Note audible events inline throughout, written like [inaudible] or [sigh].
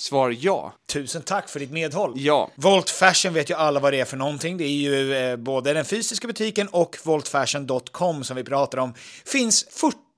Svar ja. Tusen tack för ditt medhåll! Ja. Volt Fashion vet ju alla vad det är för någonting. Det är ju eh, både den fysiska butiken och voltfashion.com som vi pratar om. Finns 40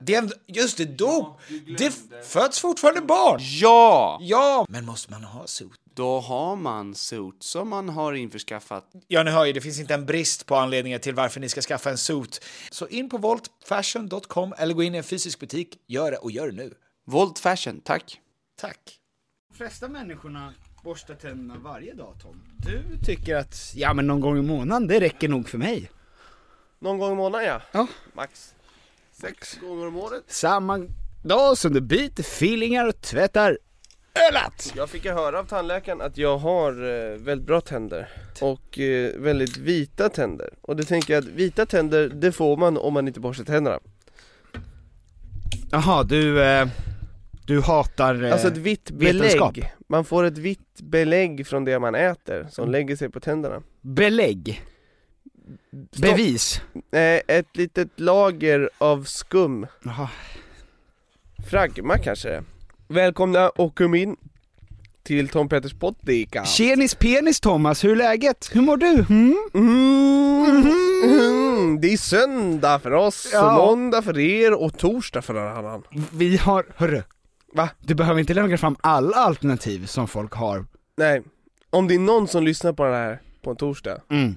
Det är, en- just det, dop! det f- föds fortfarande barn! Ja! Ja! Men måste man ha suit? Då har man suit som man har införskaffat. Ja, ni hör ju, det finns inte en brist på anledningar till varför ni ska skaffa en suit. Så in på voltfashion.com eller gå in i en fysisk butik. Gör det och gör det nu. Volt Fashion, tack. Tack. De flesta människorna borstar tänderna varje dag, Tom. Du tycker att, ja men någon gång i månaden, det räcker nog för mig. Någon gång i månaden ja. Ja. Max sex gånger om året. Samma dag som du byter feelingar och tvättar ölat! Jag fick ju höra av tandläkaren att jag har eh, väldigt bra tänder och eh, väldigt vita tänder Och det tänker jag att vita tänder, det får man om man inte borstar tänderna Jaha, du, eh, du hatar eh, Alltså ett vitt vetenskap. belägg, man får ett vitt belägg från det man äter som lägger sig på tänderna belägg, bevis. eh, Ett litet lager av skum, Jaha. fragma kanske. Välkomna och kom in till Tom Petters podcast Tjenis penis Thomas, hur är läget? Hur mår du? Mm? Mm, det är söndag för oss, Ja. måndag för er och torsdag för någon annan Vi har, hörru, Va? du behöver inte lägga fram alla alternativ som folk har. Nej, om det är någon som lyssnar på det här på en torsdag, Mm.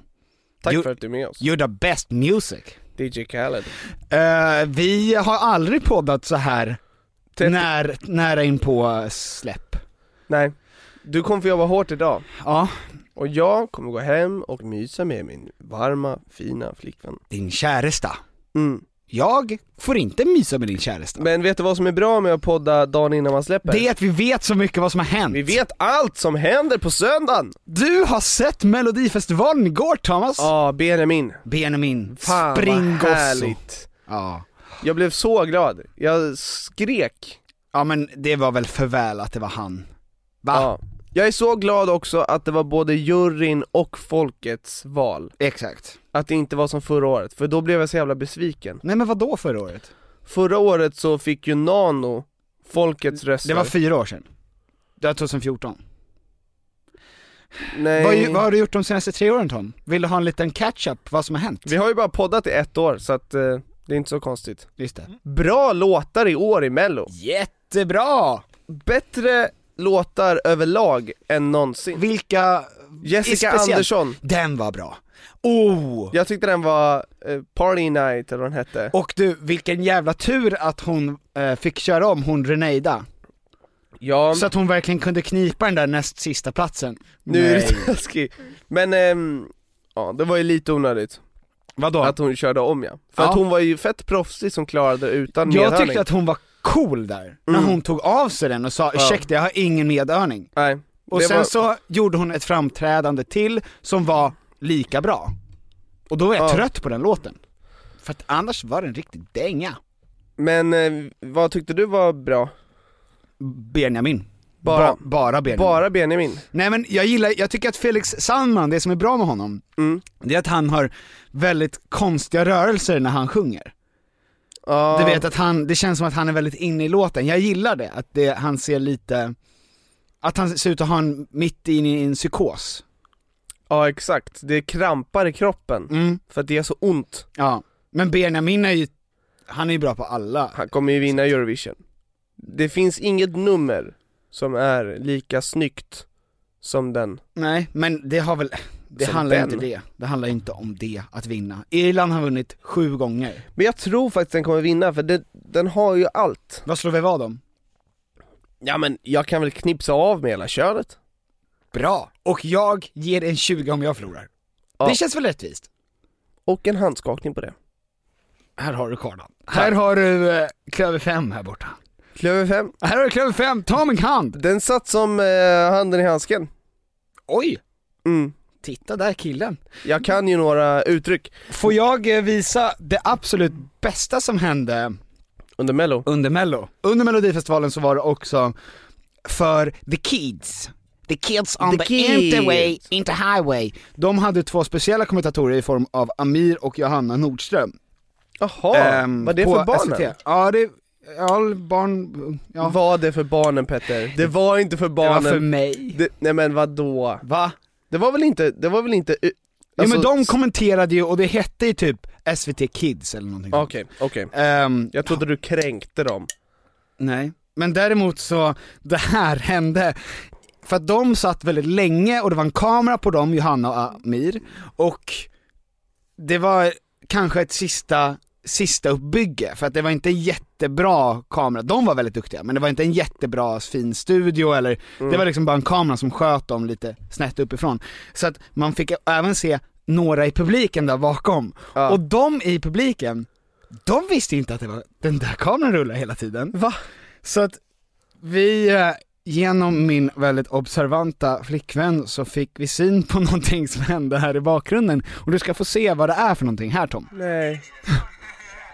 Tack You- för att du är med oss You're the best music. DJ Khaled Eh, vi har aldrig poddat så här Tätt- när, nära in på släpp. Nej, du kommer få jobba hårt idag Ja, och jag kommer gå hem och mysa med min varma, fina flickvän din käresta. mm. Jag får inte mysa med din käresta. Men vet du vad som är bra med att podda dagen innan man släpper? Det är att vi vet så mycket vad som har hänt. Vi vet allt som händer på söndagen! Du har sett melodifestivalen igår Thomas! Ja, Benjamin, Benjamin, fan Springosso. vad härligt Ja. Jag blev så glad, jag skrek ja men det var väl för väl att det var han. Va? Ja. Jag är så glad också att det var både juryn och folkets val Exakt. Att det inte var som förra året, för då blev jag så jävla besviken Nej men vad då förra året? Förra året så fick ju Nano folkets röster Det var fyra år sedan. Det var 2014. Nej, Vad, vad har du gjort de senaste tre åren Tom? Vill du ha en liten catch-up, vad som har hänt? vi har ju bara poddat i ett år så att eh, det är inte så konstigt Just det. Bra låtar i år i mello Jättebra! Bättre låtar överlag än någonsin Vilka... Jessica? Andersson, Den var bra. Oh! jag tyckte den var eh, Party Night eller vad den hette Och du, vilken jävla tur att hon eh, fick köra om, hon Reneida. Ja, Så att hon verkligen kunde knipa den där näst sista platsen. nu är det [laughs] taskigt Men ehm, ja det var ju lite onödigt Vadå? Att hon körde om ja, för Ja. att hon var ju fett proffsig som klarade det utan jag medhörning tyckte att hon var cool där, när Mm. hon tog av sig den och sa ursäkta jag har ingen medörning. Nej, Och det sen var... så gjorde hon ett framträdande till som var lika bra. Och då är jag Ja. trött på den låten. För att annars var det en riktig dänga. Men eh, vad tyckte du var bra? Benjamin. Bara- ba, bara Benjamin. Bara Benjamin? Nej men jag gillar, jag tycker att Felix Sandman, det som är bra med honom, Mm. det är att han har väldigt konstiga rörelser när han sjunger. Ja, Du vet att han, det känns som att han är väldigt inne i låten, jag gillar det, att det, han ser lite, att han ser ut att ha en, mitt in i en psykos. ja exakt, det krampar i kroppen Mm, för att det är så ont. Ja. Men Benjamin är ju, han är ju bra på alla. Han kommer ju vinna Eurovision. Det finns inget nummer som är lika snyggt som den. Nej, men det har väl, det Som handlar den. inte det. Det handlar inte om det, att vinna. Irland har vunnit sju gånger. Men jag tror faktiskt den kommer vinna för det, den har ju allt Vad slår vi vad om? Ja men jag kan väl knipsa av med hela köret? Bra! Och jag ger en 20 om jag förlorar. Ja. Det känns väl rättvist? Och en handskakning på det Här har du kardan. Här har du eh, klöver 5 här borta. Klöver 5, Här har du klöver 5, ta min hand! den satt som eh, handen i handsken Oj! mm. Titta där killen. Jag kan ju några uttryck Får jag eh, visa det absolut bästa som hände under mello under mello? Under melodifestivalen så var det också för the kids. The kids on The the, kids. interway, inte highway. De hade två speciella kommentatorer i form av Amir och Johanna Nordström. Jaha, Ehm, vad det för barnen? SVT. Ja det, ja barn, ja. Vad det för barnen Petter? Det var inte för det var barnen för mig. det, Nej men vadå? Va? Det var väl inte, det var väl inte uh, ja men alltså- de kommenterade ju och det hette ju typ SVT Kids eller någonting. Okej, okej. Ehm, Jag trodde du kränkte dem. Nej, men däremot så, [laughs] det här hände. För att de satt väldigt länge och det var en kamera på dem, Johanna och Amir, och det var kanske ett sista, sista uppbygge, för att det var inte en jättebra kamera, de var väldigt duktiga, men det var inte en jättebra fin studio eller, det var liksom bara en kamera som sköt dem lite snett uppifrån. Så att man fick även se några i publiken där bakom, Ja. och de i publiken, de visste inte att det var den där kameran rullade hela tiden. Va? Så att vi, eh, genom min väldigt observanta flickvän så fick vi syn på [laughs] någonting som hände här i bakgrunden och du ska få se vad det är för någonting här Tom. Nej. [laughs]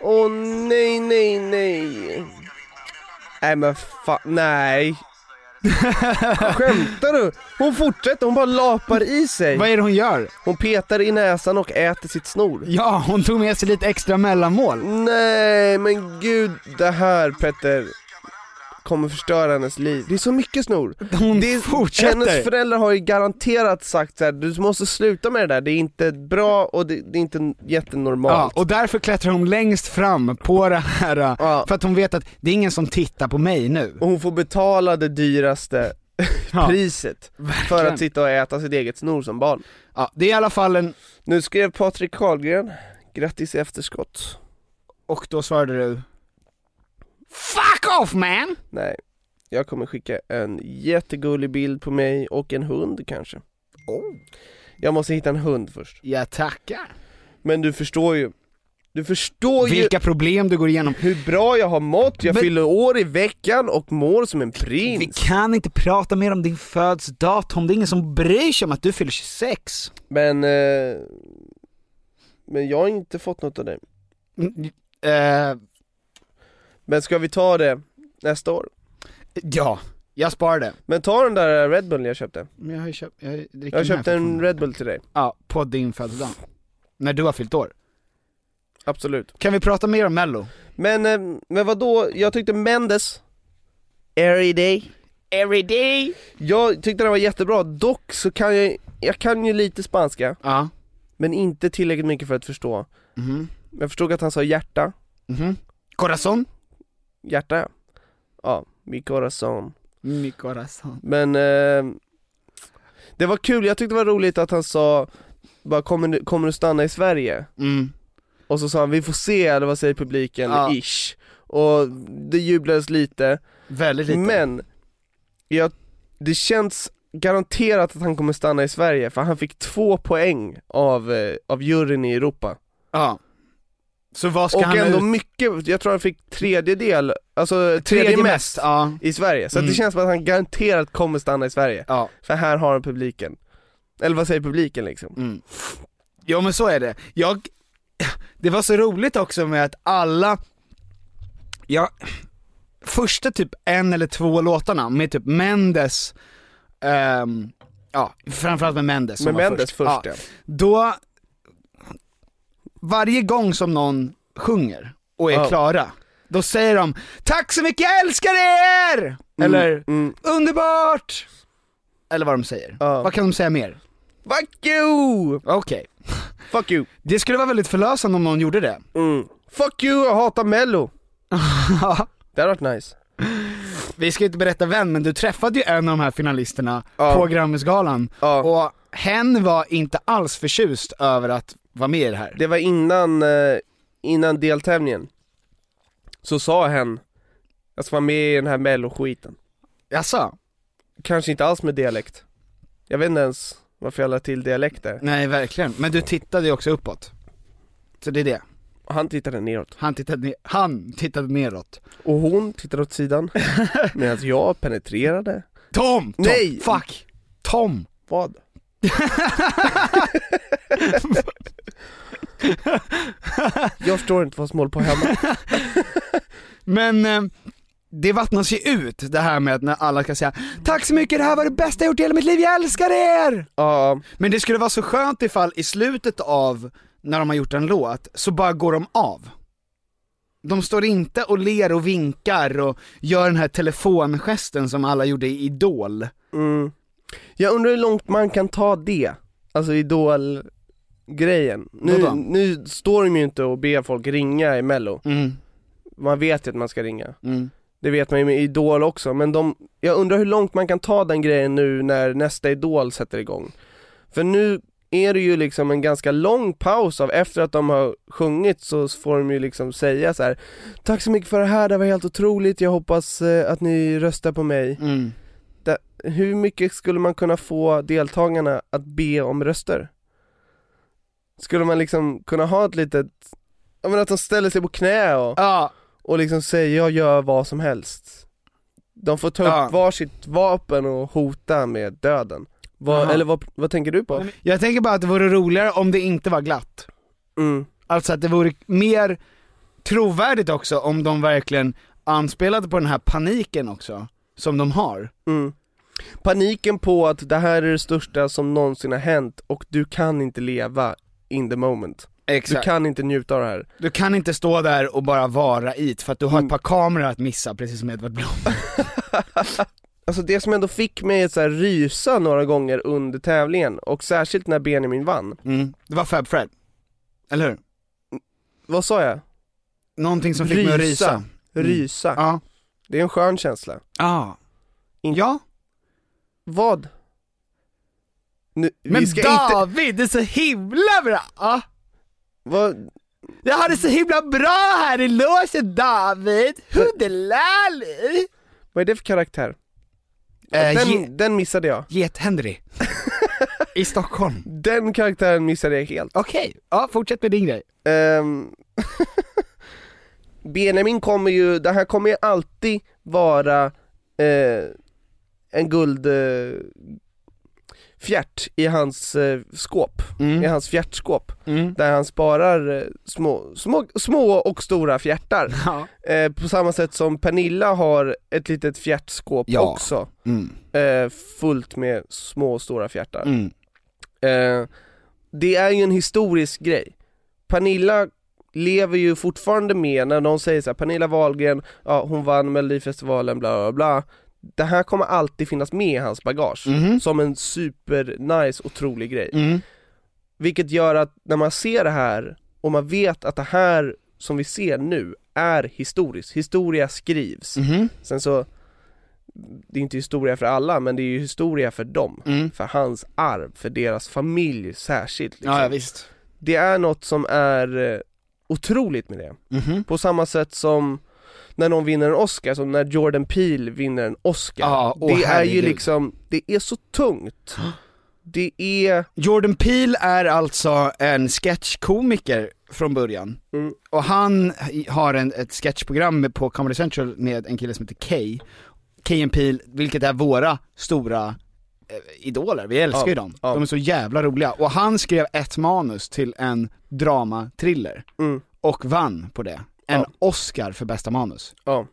Åh nej, nej, nej. Nej men fan, nej. [laughs] Skämtar du? Hon fortsätter, hon bara lapar i sig. Vad är det hon gör? Hon petar i näsan och äter sitt snor. Ja, hon tog med sig lite extra mellanmål. Nej men gud, det här Petter kommer förstöra hennes liv. Det är så mycket snor. Hon det är, fortsätter. Hennes föräldrar har ju garanterat sagt så här, du måste sluta med det där, det är inte bra och det, det är inte jättenormalt. Ja, och därför klättrar hon längst fram på det här, Ja. för att hon vet att det är ingen som tittar på mig nu. Och hon får betala det dyraste [laughs] Ja, priset för verkligen. att sitta och äta sitt eget snor som barn. Ja, det är i alla fall en, Nu skrev Patrik Karlgren, grattis i efterskott. och då svarade du Fuck off man! Nej, jag kommer skicka en jättegullig bild på mig och en hund kanske. Oh. Jag måste hitta en hund först. Jag tackar. Men du förstår ju, du förstår ju Vilka problem du går igenom. hur bra jag har mått, jag Men- fyller år i veckan och mår som en Vi prins. kan inte prata mer om din födelsedag Tom, det är ingen som bryr sig om att du fyller 26. Men, eh, men jag har inte fått något av dig. Mm, eh, Men ska vi ta det nästa år? ja, jag sparar det. Men ta den där Red Bullen jag köpte. Men jag har ju köpt, jag, dricker Jag här köpt en fortfarande. Red Bull till dig. Ja, på din födelsedag. När du har fyllt år. Absolut. Kan vi prata mer om mello? Men, eh, men vad då? jag tyckte Mendes, Every Day, Every day! jag tyckte den var jättebra, dock så kan jag, jag kan ju lite spanska, Ja. men inte tillräckligt mycket för att förstå. Mhm. Jag förstod att han sa hjärta, Mhm. Corazon? Hjärta ja. Mi corazon. Mi corazon. Men eh, det var kul, jag tyckte det var roligt att han sa bara, kommer, du, kommer du stanna i Sverige? Mm. Och så sa han vi får se, eller vad säger publiken, Ja. ish Och det jublades lite, Väldigt lite. men jag, det känns garanterat att han kommer stanna i Sverige för han fick två poäng av, eh, av juryn i Europa Ja. Så vad ska Och han ändå ut? mycket, jag tror han fick tredjedel, alltså tredje, Tredje mest mest, ja. i Sverige, så Mm. det känns som att han garanterat kommer stanna i Sverige Ja. För här har han publiken Eller vad säger publiken liksom? Mm. Jo men så är det. Jag, det var så roligt också med att alla, jag, första typ en eller två låtarna med typ Mendes, ehm, ja framförallt med Mendes som Med var Mendes först ja. Då, varje gång som någon sjunger och är Ja. klara, då säger de 'Tack så mycket, jag älskar er!' Eller mm. 'Underbart!' Eller vad de säger. Ja. Vad kan de säga mer? Fuck you! Okej. [laughs] Fuck you! Det skulle vara väldigt förlösande om någon gjorde det. Mm. Fuck you, jag hatar mello! [laughs] Det hade varit nice Vi ska inte berätta vem, men du träffade ju en av de här finalisterna Ja. på Grammisgalan, Ja. och hen var inte alls förtjust över att vara med i det här. Det var innan, eh, innan deltävlingen Så sa hen Jag ska vara med i den här mello-skiten Jaså? Kanske inte alls med dialekt Jag vet inte ens varför jag la till dialekter Nej verkligen, men du tittade ju också uppåt. Så det är det. Han tittade neråt Han tittade, ner, han tittade neråt. Och hon tittade åt sidan [laughs] Medan jag penetrerade Tom! Tom! Nej! Fuck! Tom! Vad? [laughs] [laughs] jag förstår inte vad som håller på hemma [laughs] Men eh, det vattnas ju ut det här med att när alla ska säga 'Tack så mycket, det här var det bästa jag gjort i hela mitt liv, jag älskar er!' Ja, Men det skulle vara så skönt ifall i slutet av, när de har gjort en låt, så bara går de av. De står inte och ler och vinkar och gör den här telefongesten som alla gjorde i Idol. mm. Jag undrar hur långt man kan ta det Alltså idol-grejen nu, nu står de ju inte och ber folk ringa i mello Mm, Man vet ju att man ska ringa mm. Det vet man ju med Idol också, men de, jag undrar hur långt man kan ta den grejen nu när nästa Idol sätter igång För nu är det ju liksom en ganska lång paus av, efter att de har sjungit så får de ju liksom säga så här. Tack så mycket för det här, det var helt otroligt, jag hoppas eh, att ni röstar på mig Mm. det, Hur mycket skulle man kunna få deltagarna att be om röster? Skulle man liksom kunna ha ett litet, jag menar att de ställer sig på knä och, Ja, och liksom säger jag gör vad som helst De får ta upp Ja. varsitt vapen och hota med döden. Vad, eller vad, vad tänker du på? Jag tänker bara att det vore roligare om det inte var glatt. Mm. Alltså att det vore mer trovärdigt också om de verkligen anspelade på den här paniken också, som de har. Mm. Paniken på att det här är det största som någonsin har hänt och du kan inte leva in the moment. Exakt. Du kan inte njuta av det här. Du kan inte stå där och bara vara i för att du har Mm. ett par kameror att missa, precis som Edvard Blom. [laughs] [laughs] Alltså det som ändå fick mig att så här rysa några gånger under tävlingen, och särskilt när Benjamin vann. Mm. Det var Fab Fred. Eller hur? Vad sa jag? Någonting som fick mig att rysa. Mm. Rysa. Ja. Det är en skön känsla. Ja. In- Ja. Vad? Nu, Men vi ska inte... David, det är så himla bra! Vad? Jag har det så himla bra här i logen David! Hundelali! Vad är det för karaktär? Eh, den, ge- den missade jag. Get-Henry. I Stockholm. [laughs] Den karaktären missade jag helt. Okej, ja fortsätt med din grej. Ehm, [laughs] Benjamin kommer ju, det här kommer ju alltid vara eh, en guld eh, fjärt i hans eh, skåp, Mm. i hans fjärtskåp, där han sparar eh, små, små, små och stora fjärtar. [laughs] Ja. Eh, på samma sätt som Pernilla har ett litet fjärtskåp Ja. också, Mm. eh, fullt med små och stora fjärtar. Mm. Eh, det är ju en historisk grej. Pernilla lever ju fortfarande med när de säger så här, Pernilla Wahlgren, ja hon vann melodifestivalen, bla bla bla. Det här kommer alltid finnas med i hans bagage, Mhm. som en super nice, otrolig grej. Mm. Vilket gör att när man ser det här, och man vet att det här som vi ser nu är historiskt, historia skrivs. Mhm. Sen så, det är inte historia för alla, men det är ju historia för dem, Mm. för hans arv, för deras familj särskilt. liksom. Ja, ja visst. Det är något som är eh, otroligt med det. Mhm. På samma sätt som när någon vinner en Oscar, som när Jordan Peele vinner en Oscar. Ja, åh, det är ju herregud. liksom, det är så tungt. Det är, Jordan Peele är alltså en sketchkomiker från början. Mm. Och han har en, ett sketchprogram på Comedy Central med en kille som heter Kay. Kay and Peele, vilket är våra stora eh, idoler, vi älskar Ja, ju dem. ja. De är så jävla roliga. Och han skrev ett manus till en drama-thriller, mm, och vann på det. En. Oscar för bästa manus. ja.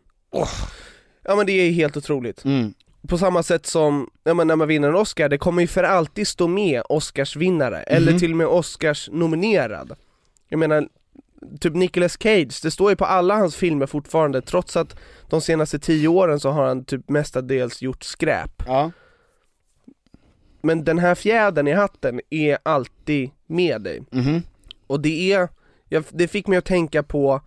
Ja men det är helt otroligt. Mm. På samma sätt som, ja, men när man vinner en Oscar, det kommer ju för alltid stå med Oscarsvinnare, eller Mhm. till och med Oscars nominerad. Jag menar, typ Nicolas Cage, det står ju på alla hans filmer fortfarande, trots att de senaste tio åren så har han typ mestadels gjort skräp. Ja. Men den här fjädern i hatten är alltid med dig. Mhm. Och det är, jag, det fick mig att tänka på,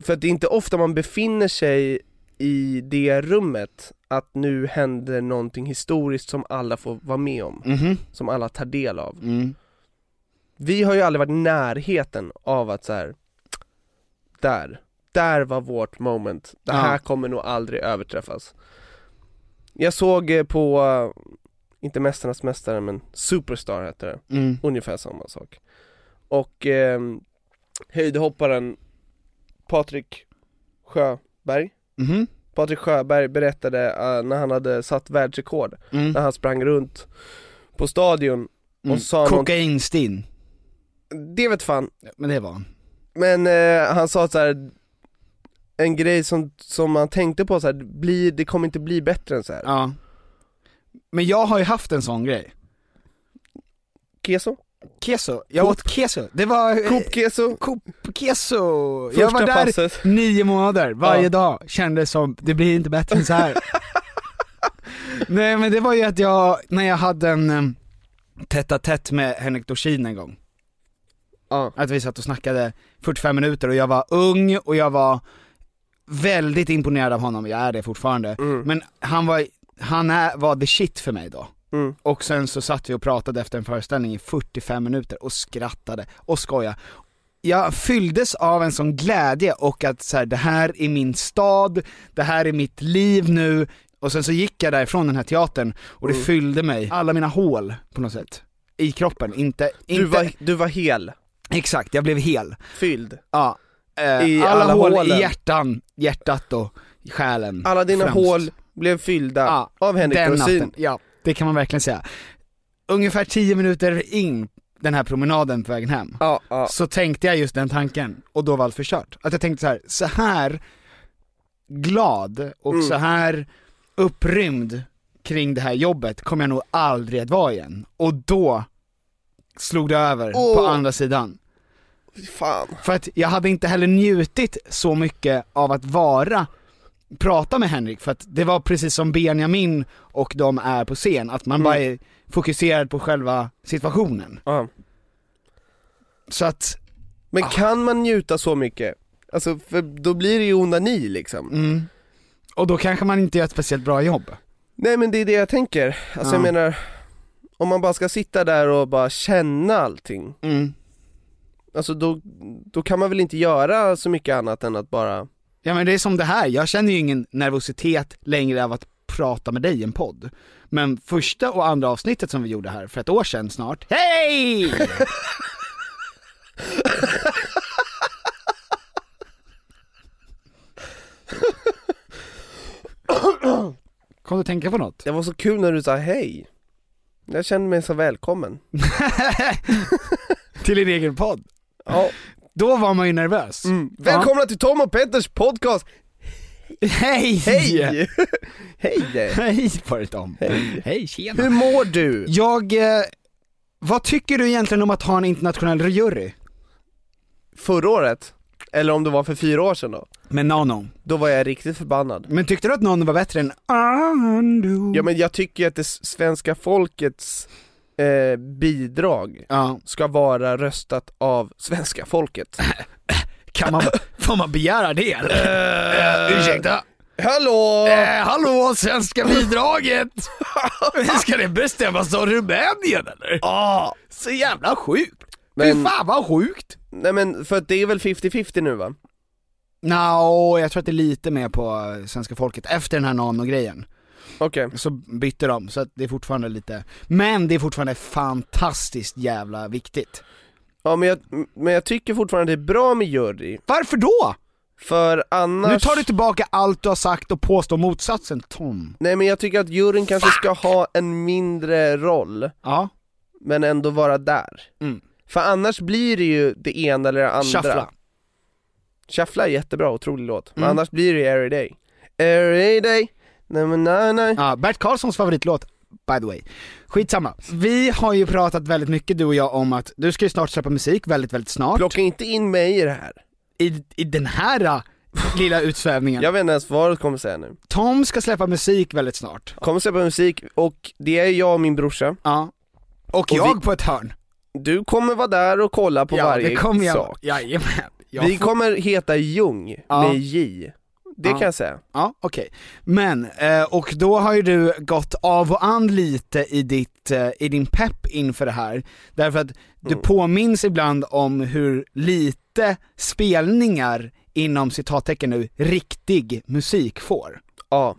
för att det är inte ofta man befinner sig i det rummet, att nu händer någonting historiskt som alla får vara med om, Mhm. som alla tar del av. Mm. Vi har ju aldrig varit i närheten av att så här. där, där var vårt moment, det Ja. här kommer nog aldrig överträffas. Jag såg eh, på, inte Mästarnas Mästare men Superstar hette det, Mm. ungefär samma sak. Och eh, höjdhopparen Patrik Sjöberg, Mhm. Patrik Sjöberg berättade eh, när han hade satt världsrekord, Mm. när han sprang runt på stadion och sa Kokainstinn. det vet fan, Men det var han. men eh, han sa så här. en grej som, som man tänkte på så här, blir, det kommer inte bli bättre än så här. Ja. Men jag har ju haft en sån grej. Keso? Keso, jag Coop. åt keso. Det var... Coop Keso? Coop keso. jag var där passet. nio månader, varje Ja. dag. Kändes som, det blir inte bättre än så här. [laughs] Nej men det var ju att jag, när jag hade en um, tätt tätt med Henrik Dorsin en gång. Ja. Att vi satt och snackade 45 minuter och jag var ung och jag var väldigt imponerad av honom, jag är det fortfarande. Mm. Men han var, han är, var the shit för mig då. Mm. Och sen så satt vi och pratade efter en föreställning i 45 minuter och skrattade och skojade. Jag fylldes av en sån glädje och att så här, det här är min stad, det här är mitt liv nu. Och sen så gick jag därifrån den här teatern och det Mm. fyllde mig, alla mina hål på något sätt. I kroppen, inte, inte Du, var, du var hel, exakt, jag blev hel. fylld. Ja. Eh, I alla, alla hål hålen. i hjärtan, hjärtat och själen Alla dina främst. hål blev fyllda Ja, av Henrik natten, ja, det kan man verkligen säga. Ungefär 10 minuter in den här promenaden på vägen hem, Ja, ja. så tänkte jag just den tanken, och då var allt förstört. Att jag tänkte så här, så här glad och Mm. så här upprymd kring det här jobbet kommer jag nog aldrig att vara igen. Och då slog det över på Åh. andra sidan. Fan. För att jag hade inte heller njutit så mycket av att vara, prata med Henrik, för att det var precis som Benjamin och de är på scen, att man Mm. bara är fokuserad på själva situationen. Ja. Så att, Men kan man njuta så mycket? Alltså, för då blir det ju onani liksom. mm. Och då kanske man inte gör ett speciellt bra jobb. Nej men det är det jag tänker, alltså Ja. jag menar Om man bara ska sitta där och bara känna allting Mm. Alltså då, då kan man väl inte göra så mycket annat än att bara Ja men det är som det här, jag känner ju ingen nervositet längre av att prata med dig i en podd. Men första och andra avsnittet som vi gjorde här för ett år sedan snart, hej! Kom du att tänka på något? Det var så kul när du sa hej Jag kände mig så välkommen [laughs] Till din egen podd? Ja, Då var man ju nervös. mm. Välkomna till Tom och Petters podcast! Hej! Hej! [laughs] hej! Hej på dig Tom! Hej. Hej, tjena! Hur mår du? Jag, eh, vad tycker du egentligen om att ha en internationell jury? Förra året? Eller om det var för fyra år sedan då? Med Nano. Då var jag riktigt förbannad Men tyckte du att Nano var bättre än Ando? Ja men jag tycker att det svenska folkets eh, bidrag Ja. ska vara röstat av svenska folket [coughs] Kan man, [coughs] får man begära det eller? Uh, [coughs] ursäkta? Hallå! Eh, hallå, svenska bidraget! Ska det bestämmas av Rumänien eller? Ah, Så jävla sjukt! Fy Men- fan vad sjukt! nej men för att det är väl 50-50 nu va? Nå, jag tror att det är lite mer på svenska folket efter den här Nano-grejen. Okej, Så bytte de, så att det är fortfarande lite, men det är fortfarande fantastiskt jävla viktigt. ja men jag, men jag tycker fortfarande det är bra med jury, Varför då? för annars Nu tar du tillbaka allt du har sagt och påstår motsatsen Tom. Nej men jag tycker att juryn kanske ska ha en mindre roll, Ja. men ändå vara där Mm. För annars blir det ju det ena eller det andra Shuffla. Shuffla är jättebra, otrolig låt, men Mm. annars blir det ju every day Every day, nej men nej nej Ja, Bert Karlssons favoritlåt, by the way. Skitsamma. Vi har ju pratat väldigt mycket du och jag om att du ska ju snart släppa musik väldigt, väldigt snart. Plocka inte in mig i det här I, I den här äh, lilla utsvävningen. Jag vet inte ens vad du kommer säga nu Tom ska släppa musik väldigt snart. Kommer släppa musik och det är jag och min brorsa Ja. Och, Och jag vi- på ett hörn. Du kommer vara där och kolla på ja, varje det kommer jag. sak Jajamän. Jag Vi får- kommer heta Jung Ja. med J Det Ja. kan jag säga Ja, okej. Men, eh, och då har ju du gått av och an lite i, ditt, eh, i din pepp inför det här, därför att du Mm. påminns ibland om hur lite spelningar inom citattecken nu, riktig musik får. Ja,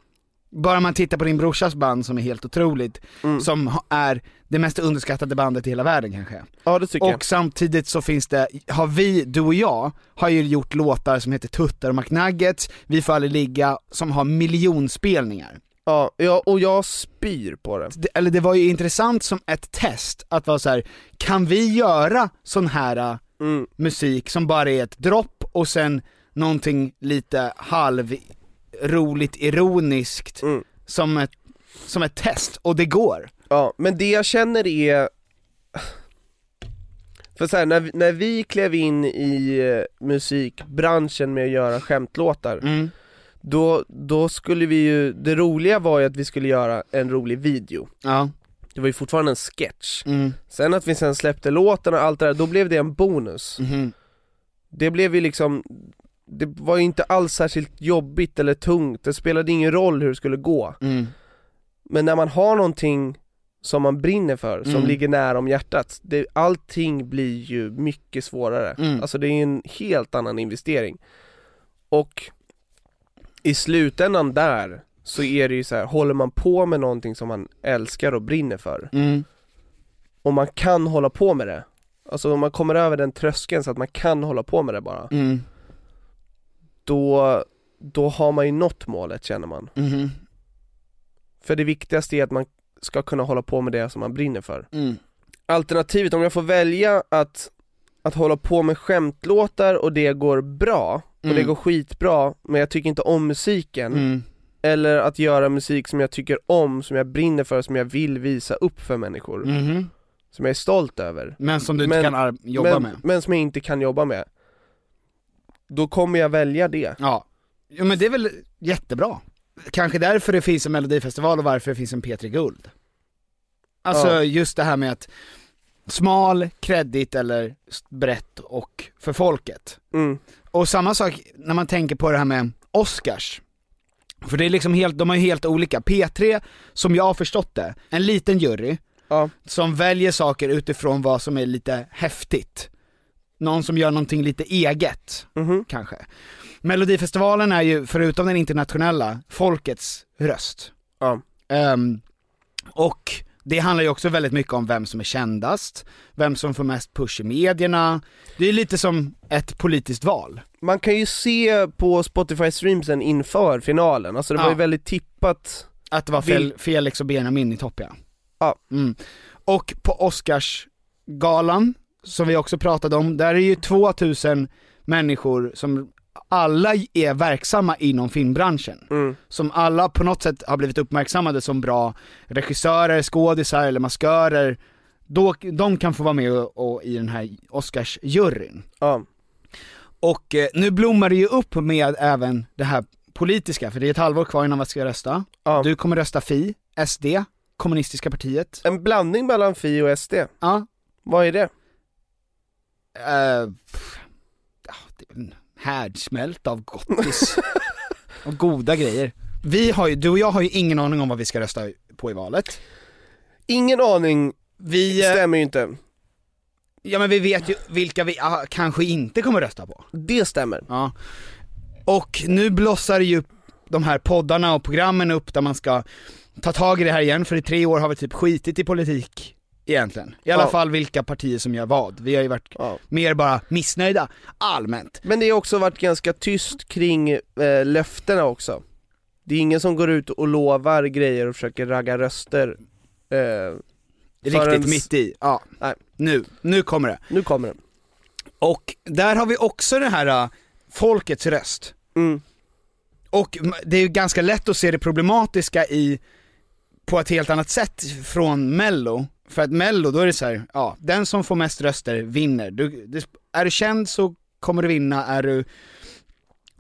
Bara man tittar på din brorsas band som är helt otroligt, Mm. som är det mest underskattade bandet i hela världen kanske. ja det tycker Och samtidigt så finns det, har vi, du och jag, har ju gjort låtar som heter Tuttar och McNuggets, Vi får aldrig ligga, som har miljonspelningar. jag Ja, ja och jag spyr på det Det, eller det var ju intressant som ett test, att vara så här: kan vi göra sån här äh, mm. musik som bara är ett dropp och sen någonting lite halv roligt ironiskt Mm. som, ett, som ett test, och det går. Ja, men det jag känner är För så här, när, när vi klev in i eh, musikbranschen med att göra skämtlåtar Mm. då, då skulle vi ju, det roliga var ju att vi skulle göra en rolig video Ja. Det var ju fortfarande en sketch Mm. Sen att vi sen släppte låten och allt det där, då blev det en bonus Mhm. Det blev ju liksom Det var ju inte alls särskilt jobbigt eller tungt, det spelade ingen roll hur det skulle gå Mm. Men när man har någonting som man brinner för, som Mm. ligger nära om hjärtat, det, allting blir ju mycket svårare. Mm. Alltså det är en helt annan investering. Och i slutändan där, så är det ju så här, håller man på med någonting som man älskar och brinner för, Mm. och man kan hålla på med det, alltså om man kommer över den tröskeln så att man kan hålla på med det bara, Mm. Då, då har man ju nått målet känner man. Mhm. För det viktigaste är att man ska kunna hålla på med det som man brinner för. Mm. Alternativet, om jag får välja att, att hålla på med skämtlåtar och det går bra, och Mm. det går skitbra, men jag tycker inte om musiken, Mm. eller att göra musik som jag tycker om, som jag brinner för, som jag vill visa upp för människor, Mhm. som jag är stolt över. Men som du inte Men- kan jobba men, med. Men som jag inte kan jobba med. Då kommer jag välja det. Ja. Jo men det är väl jättebra. Kanske därför det finns en melodifestival och varför det finns en P3 Guld. Alltså Ja. just det här med att smal, kreddigt eller brett och för folket. Mm. Och samma sak när man tänker på det här med Oscars. För det är liksom helt, de är ju helt olika. P3, som jag har förstått det, en liten jury Ja. som väljer saker utifrån vad som är lite häftigt. Någon som gör någonting lite eget, Mhm. kanske. Melodifestivalen är ju, förutom den internationella, folkets röst. Ja. Ehm, och det handlar ju också väldigt mycket om vem som är kändast, vem som får mest push i medierna. Det är lite som ett politiskt val. Man kan ju se på Spotify streamsen inför finalen, alltså det var Ja. ju väldigt tippat Att det var fel, Felix och Benjamin i topp ja. Ja. Mm. Och på Oscarsgalan, som vi också pratade om, där är ju 2000 människor som alla är verksamma inom filmbranschen. Mm. Som alla på något sätt har blivit uppmärksammade som bra regissörer, skådisar eller maskörer. Då, de kan få vara med och, och, i den här Oscarsjuryn. Ja. Och eh, nu blommar det ju upp med även det här politiska, för det är ett halvår kvar innan man ska rösta. Ja. Du kommer rösta Fi, SD, kommunistiska partiet. En blandning mellan Fi och SD, Ja. vad är det? Uh, ja, det är en härdsmält av gottis. [laughs] och goda grejer. Vi har ju, du och jag har ju ingen aning om vad vi ska rösta på i valet. Ingen aning, Vi, eh, stämmer ju inte. ja men vi vet ju vilka vi ah, kanske inte kommer rösta på. Det stämmer. Ja. Och nu blossar ju de här poddarna och programmen upp där man ska ta tag i det här igen, för i tre år har vi typ skitit i politik egentligen. I alla Ja. fall vilka partier som gör vad. Vi har ju varit Ja. mer bara missnöjda, allmänt. Men det har också varit ganska tyst kring eh, löftena också. Det är ingen som går ut och lovar grejer och försöker ragga röster. Eh, Riktigt förrän- mitt i. Ja. Nej. Nu, nu kommer det. Nu kommer den. Och där har vi också det här äh, folkets röst. Mm. Och det är ju ganska lätt att se det problematiska i, på ett helt annat sätt från mello. För att mello, då är det så här, ja, den som får mest röster vinner. Du, det, är du känd så kommer du vinna, är du...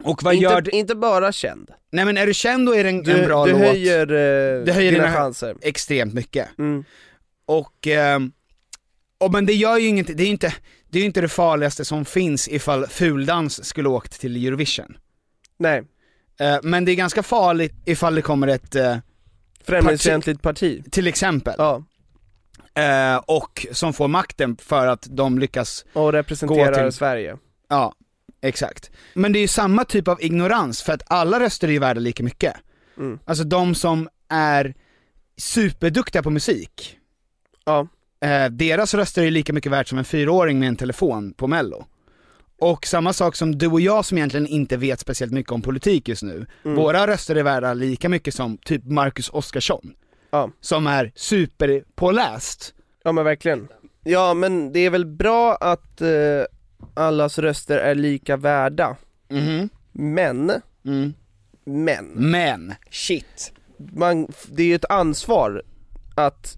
Och vad gör Inte, du? inte bara känd. Nej men är du känd då är det en, Du, en bra du låt höjer, eh, Det höjer dina chanser. extremt mycket. Mm. Och, ehm, och men det gör ju ingenting, det är ju inte, det är inte det farligaste som finns ifall Fuldans skulle åkt till Eurovision. Nej, Eh, men det är ganska farligt ifall det kommer ett, eh, främlingsfientligt parti. till exempel, Ja, eh, och som får makten för att de lyckas, och representerar Gå till- Sverige. ja, exakt. Men det är ju samma typ av ignorans, för att alla röster är ju värda lika mycket. Mm. Alltså de som är superduktiga på musik, Ja, eh, deras röster är lika mycket värt som en fyraåring med en telefon på mello. Och samma sak som du och jag som egentligen inte vet speciellt mycket om politik just nu, Mm. våra röster är värda lika mycket som typ Marcus Oskarsson. Ja. Som är superpåläst. ja men verkligen. Ja men det är väl bra att eh, allas röster är lika värda. Mhm. Men, Mm. men, Men, shit. Man, det är ju ett ansvar att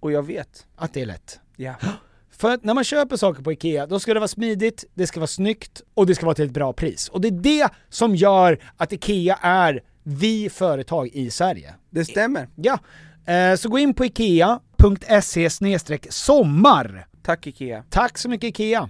Och jag vet. Att det är lätt. Ja. För att när man köper saker på IKEA, då ska det vara smidigt, det ska vara snyggt och det ska vara till ett bra pris. Och det är det som gör att IKEA är vi företag i Sverige. Det stämmer. Ja, eh, så gå in på ikea.se sommar. Tack IKEA. Tack så mycket IKEA.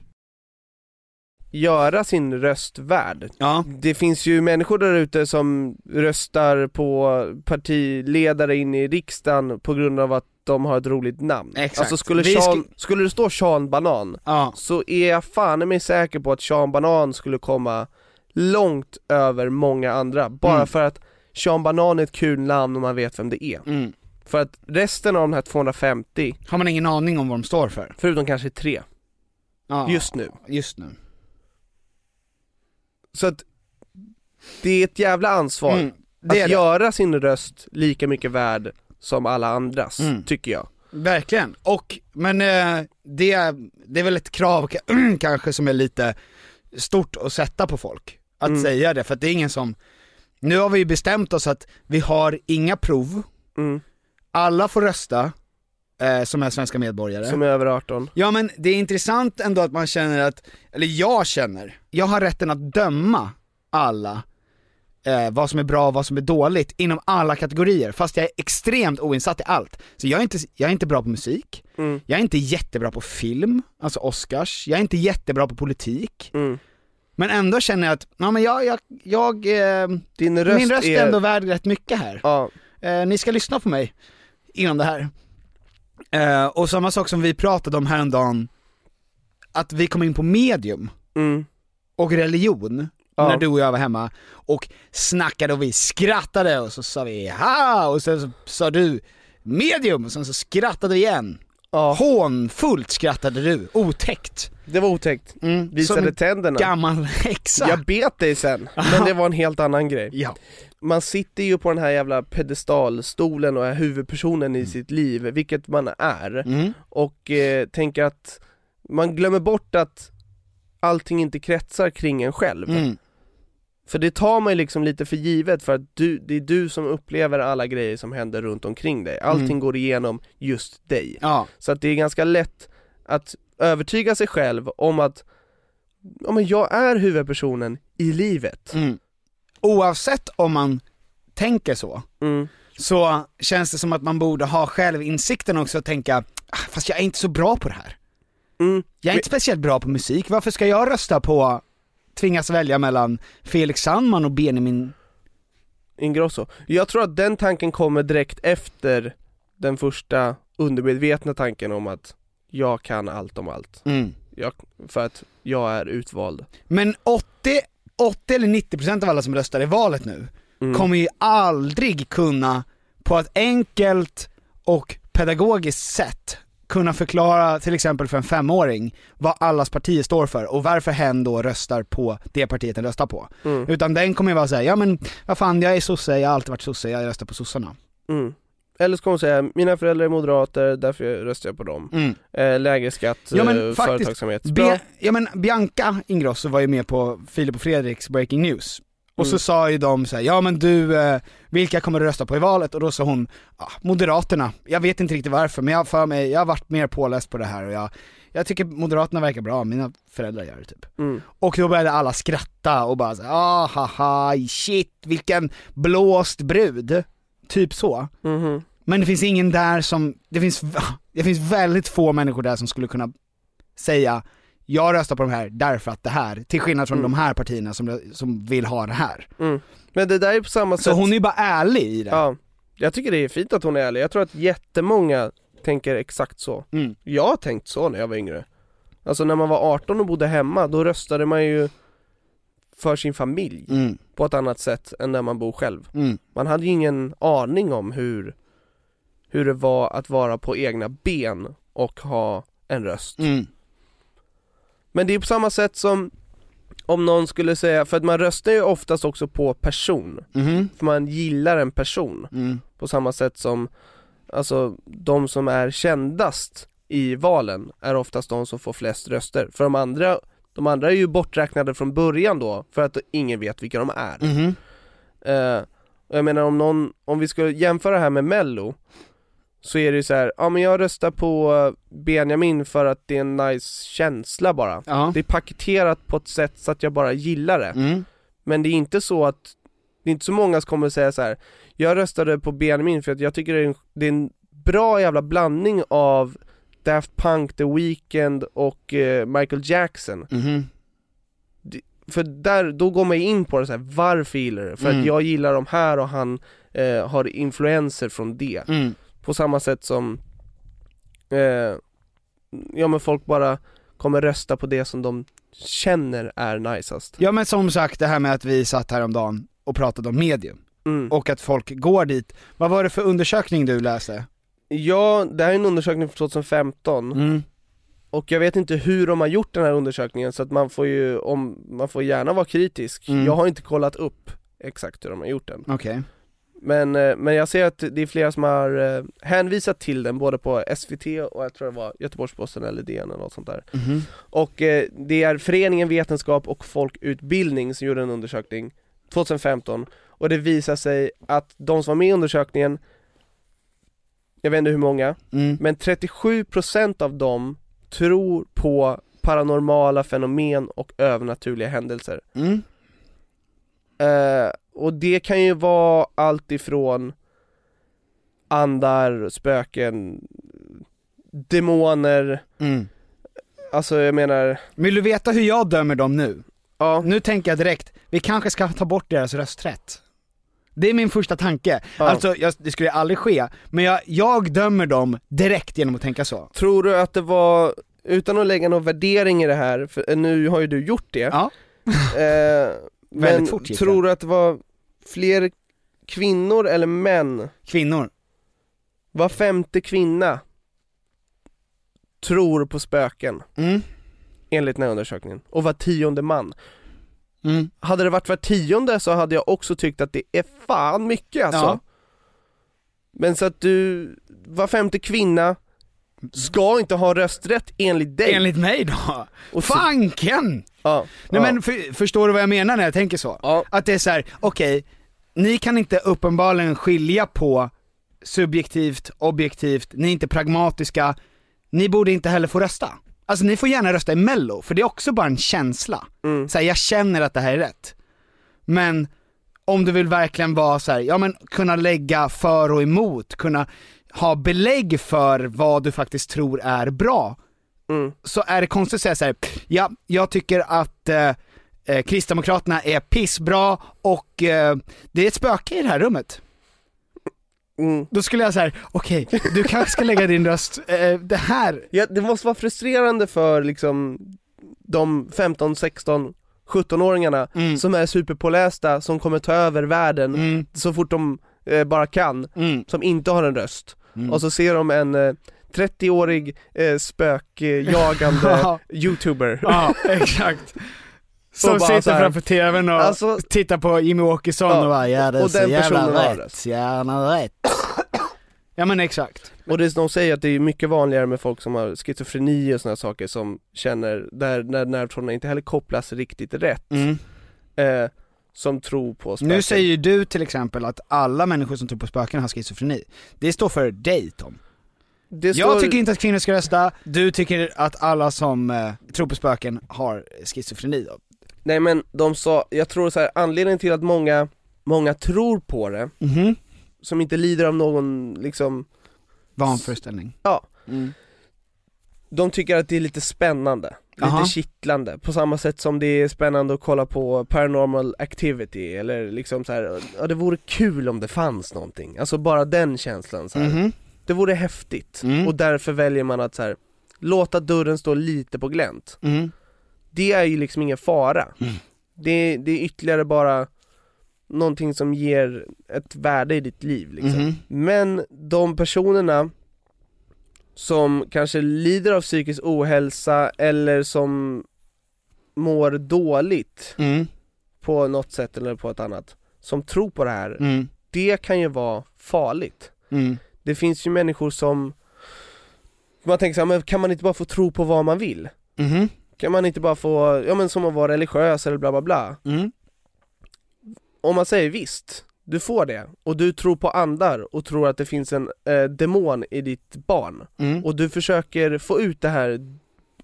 Göra sin röst värd. Ja. Det finns ju människor där ute som röstar på partiledare in i riksdagen på grund av att de har ett roligt namn. Exakt. Alltså skulle, Vi Sean, sk- skulle det stå Sean Banan, Ja. så är jag fan mig säker på att Sean Banan skulle komma långt över många andra, bara Mm. för att Sean Banan är ett kul namn och man vet vem det är. Mm. För att resten av de här 250, Har man ingen aning om vad de står för? förutom kanske tre, Ja. just nu. Just nu. Så att det är ett jävla ansvar Mm, är att det. göra sin röst lika mycket värd som alla andras, Mm. tycker jag. Verkligen, och, men eh, det, det är väl ett krav ka- [clears throat] kanske som är lite stort att sätta på folk, att Mm. säga det, för att det är ingen som, nu har vi ju bestämt oss att vi har inga prov, Mm. alla får rösta, eh, som är svenska medborgare. Som är över 18. Ja men det är intressant ändå att man känner att, eller jag känner, jag har rätten att döma alla eh, vad som är bra och vad som är dåligt inom alla kategorier, fast jag är extremt oinsatt i allt. Så jag är inte, jag är inte bra på musik, Mm. jag är inte jättebra på film, alltså Oscars, jag är inte jättebra på politik, Mm. men ändå känner jag att, ja men jag, jag, jag eh, Din röst, min röst är ändå värd rätt mycket här. Ja, Eh, ni ska lyssna på mig inom det här. Eh, och samma sak som vi pratade om häromdagen, att vi kom in på medium mm. och religion, Ja. när du och jag var hemma, och snackade och vi skrattade och så sa vi ha och sen så sa du medium och sen så skrattade vi igen. Ja. Hånfullt skrattade du, otäckt. det var otäckt. Mm, som Visade en tänderna. gammal häxa. Jag bet dig sen, men det var en helt annan grej. Ja. Man sitter ju på den här jävla pedestalstolen och är huvudpersonen i sitt liv, vilket man är, Mm. och eh, tänker att man glömmer bort att allting inte kretsar kring en själv. Mm. För det tar man ju liksom lite för givet för att du, det är du som upplever alla grejer som händer runt omkring dig. Allting Mm. går igenom just dig. Ja. Så att det är ganska lätt att övertyga sig själv om att ja, men jag är huvudpersonen i livet. Mm. Oavsett om man tänker så, Mm. så känns det som att man borde ha självinsikten också och tänka, "Ah, fast jag är inte så bra på det här. Mm. Jag är inte speciellt bra på musik, varför ska jag rösta på, tvingas välja mellan Felix Sandman och Benjamin Ingrosso. Jag tror att den tanken kommer direkt efter den första undermedvetna tanken om att jag kan allt om allt. mm. Jag, för att jag är utvald. Men 80, 80 eller 90% av alla som röstar i valet nu, Mm. kommer ju aldrig kunna på ett enkelt och pedagogiskt sätt kunna förklara till exempel för en femåring vad allas partier står för och varför hen då röstar på det partiet den röstar på. Mm. Utan den kommer ju vara såhär, ja men vad fan jag är sosse, jag har alltid varit sosse, jag röstar på sossarna. Mm. Eller så kommer hon säga, mina föräldrar är moderater, därför röstar jag på dem. Mm. Eh, lägre skatt, Ja, men eh, företagsamhet. Bra. Be, ja men Bianca Ingrosso var ju med på Filip och Fredriks Breaking News. Och så Mm. sa ju de så här, ja men du, eh, vilka kommer du rösta på i valet? Och då sa hon, ja, Moderaterna. Jag vet inte riktigt varför, men jag har för mig, jag har varit mer påläst på det här och jag, jag tycker Moderaterna verkar bra, mina föräldrar gör det typ. Mm. Och då började alla skratta och bara så här, ah haha, shit, vilken blåst brud. Typ så. Mhm. Men det finns ingen där som, det finns, [laughs] det finns väldigt få människor där som skulle kunna säga jag röstar på de här därför att det här, till skillnad från Mm. de här partierna som, som vill ha det här. Mm. Men det där är på samma sätt Så hon är ju bara ärlig i det. Ja, jag tycker det är fint att hon är ärlig. Jag tror att jättemånga tänker exakt så. Mm. Jag har tänkt så när jag var yngre. Alltså när man var 18 och bodde hemma, då röstade man ju för sin familj Mm. på ett annat sätt än när man bor själv. Mm. Man hade ju ingen aning om hur, hur det var att vara på egna ben och ha en röst. Mm. Men det är på samma sätt som om någon skulle säga, för att man röstar ju oftast också på person, Mhm. för man gillar en person. Mm. På samma sätt som, alltså de som är kändast i valen är oftast de som får flest röster. För de andra, de andra är ju borträknade från början då, för att ingen vet vilka de är. Eh, och jag menar om någon, om vi skulle jämföra det här med mello Så är det ju så här, ja men jag röstar på eh, Benjamin för att det är en nice känsla bara Ja. Det är paketerat på ett sätt så att jag bara gillar det Mm. Men det är inte så att, det är inte så många som kommer säga så här. Jag röstade på Benjamin för att jag tycker det är en, det är en bra jävla blandning av Daft Punk, The Weeknd och eh, Michael Jackson Mhm. för där, då går man in på det så här, varför gillar du det? För Mm. att jag gillar de här och han eh, har influenser från det Mm. På samma sätt som, eh, ja men folk bara kommer rösta på det som de känner är najsast Ja men som sagt det här med att vi satt häromdagen och pratade om medium. mm. Och att folk går dit. Vad var det för undersökning du läste? Ja, det här är en undersökning från 2015 Mm. Och jag vet inte hur de har gjort den här undersökningen så att man får ju, om, man får gärna vara kritisk Mm. Jag har inte kollat upp exakt hur de har gjort den Okej. Men, eh, men jag ser att det är flera som har eh, hänvisat till den både på SVT och jag tror det var Göteborgs-Posten eller DN eller något sånt där Mhm. Och eh, det är Föreningen Vetenskap och Folkutbildning som gjorde en undersökning 2015 Och det visar sig att de som var med i undersökningen Jag vet inte hur många, Mm. men 37% av dem tror på paranormala fenomen och övernaturliga händelser Mm. Eh, och det kan ju vara allt ifrån andar, spöken, demoner, Mm. alltså jag menar, Vill du veta hur jag dömer dem nu? ja, Nu tänker jag direkt, vi kanske ska ta bort deras rösträtt. Det är min första tanke. Ja. Alltså, jag, det skulle aldrig ske, men jag, jag dömer dem direkt genom att tänka så. tror du att det var, utan att lägga någon värdering i det här, för nu har ju du gjort det, Ja. eh, men fort gick tror du att det var fler kvinnor eller män? Kvinnor. Var femte kvinna tror på spöken, Mm. enligt den här undersökningen, och var tionde man Mm. Hade det varit var tionde så hade jag också tyckt att det är fan mycket alltså Ja. Men så att du, var femte kvinna ska inte ha rösträtt enligt dig Enligt mig då? Och Fanken! Ja, Nej ja. men för, förstår du vad jag menar när jag tänker så? Ja. Att det är så här: okej, ni kan inte uppenbarligen skilja på subjektivt, objektivt, ni är inte pragmatiska, ni borde inte heller få rösta. Alltså ni får gärna rösta i mello, för det är också bara en känsla. Mm. Så här, jag känner att det här är rätt. Men om du vill verkligen vara så här, ja men kunna lägga för och emot, kunna ha belägg för vad du faktiskt tror är bra, Mm. så är det konstigt att säga så här, ja, jag tycker att eh, eh, Kristdemokraterna är pissbra och eh, det är ett spöke i det här rummet. Mm. Då skulle jag säga, okej, du kanske ska lägga din röst, eh, det här, Ja, det måste vara frustrerande för liksom de 15, 16, 17-åringarna Mm. som är superpålästa, som kommer ta över världen mm, så fort de eh, bara kan, mm, som inte har en röst mm. och så ser de en eh, 30-årig eh, spökjagande [laughs] Ja. youtuber. Ja, [laughs] exakt. Som bara sitter här- framför tvn och Alltså- tittar på Jimmy Åkesson Ja, och bara ja det är och så den jävla rätt, gärna rätt. [coughs] Ja men exakt. Och det, de säger att det är mycket vanligare med folk som har schizofreni och sådana saker som känner, där när nervtrådarna inte heller kopplas riktigt rätt, Mm. eh, som tror på spöken. Nu säger ju du till exempel att alla människor som tror på spöken har schizofreni. Det står för dig Tom. Det Jag står- tycker inte att kvinnor ska rösta, du tycker att alla som eh, tror på spöken har schizofreni då. Nej men de sa, jag tror så här, anledningen till att många, många tror på det, Mhm. som inte lider av någon liksom, Vanföreställning. ja, Mm. de tycker att det är lite spännande, Aha. lite kittlande, på samma sätt som det är spännande att kolla på paranormal activity, eller liksom så här, ja det vore kul om det fanns någonting, alltså bara den känslan så här. Mhm. Det vore häftigt, Mm. och därför väljer man att så här, låta dörren stå lite på glänt. Mm. Det är ju liksom ingen fara. Mm. Det, det är ytterligare bara någonting som ger ett värde i ditt liv liksom. Mhm. Men de personerna som kanske lider av psykisk ohälsa eller som mår dåligt Mm. på något sätt eller på ett annat, som tror på det här, Mm. det kan ju vara farligt. Mm. Det finns ju människor som man tänker så här, men kan man inte bara få tro på vad man vill? Mhm. Kan man inte bara få, ja men som att vara religiös eller bla bla bla? Mm. Om man säger visst, du får det, och du tror på andar och tror att det finns en eh, demon i ditt barn, Mm. och du försöker få ut det här,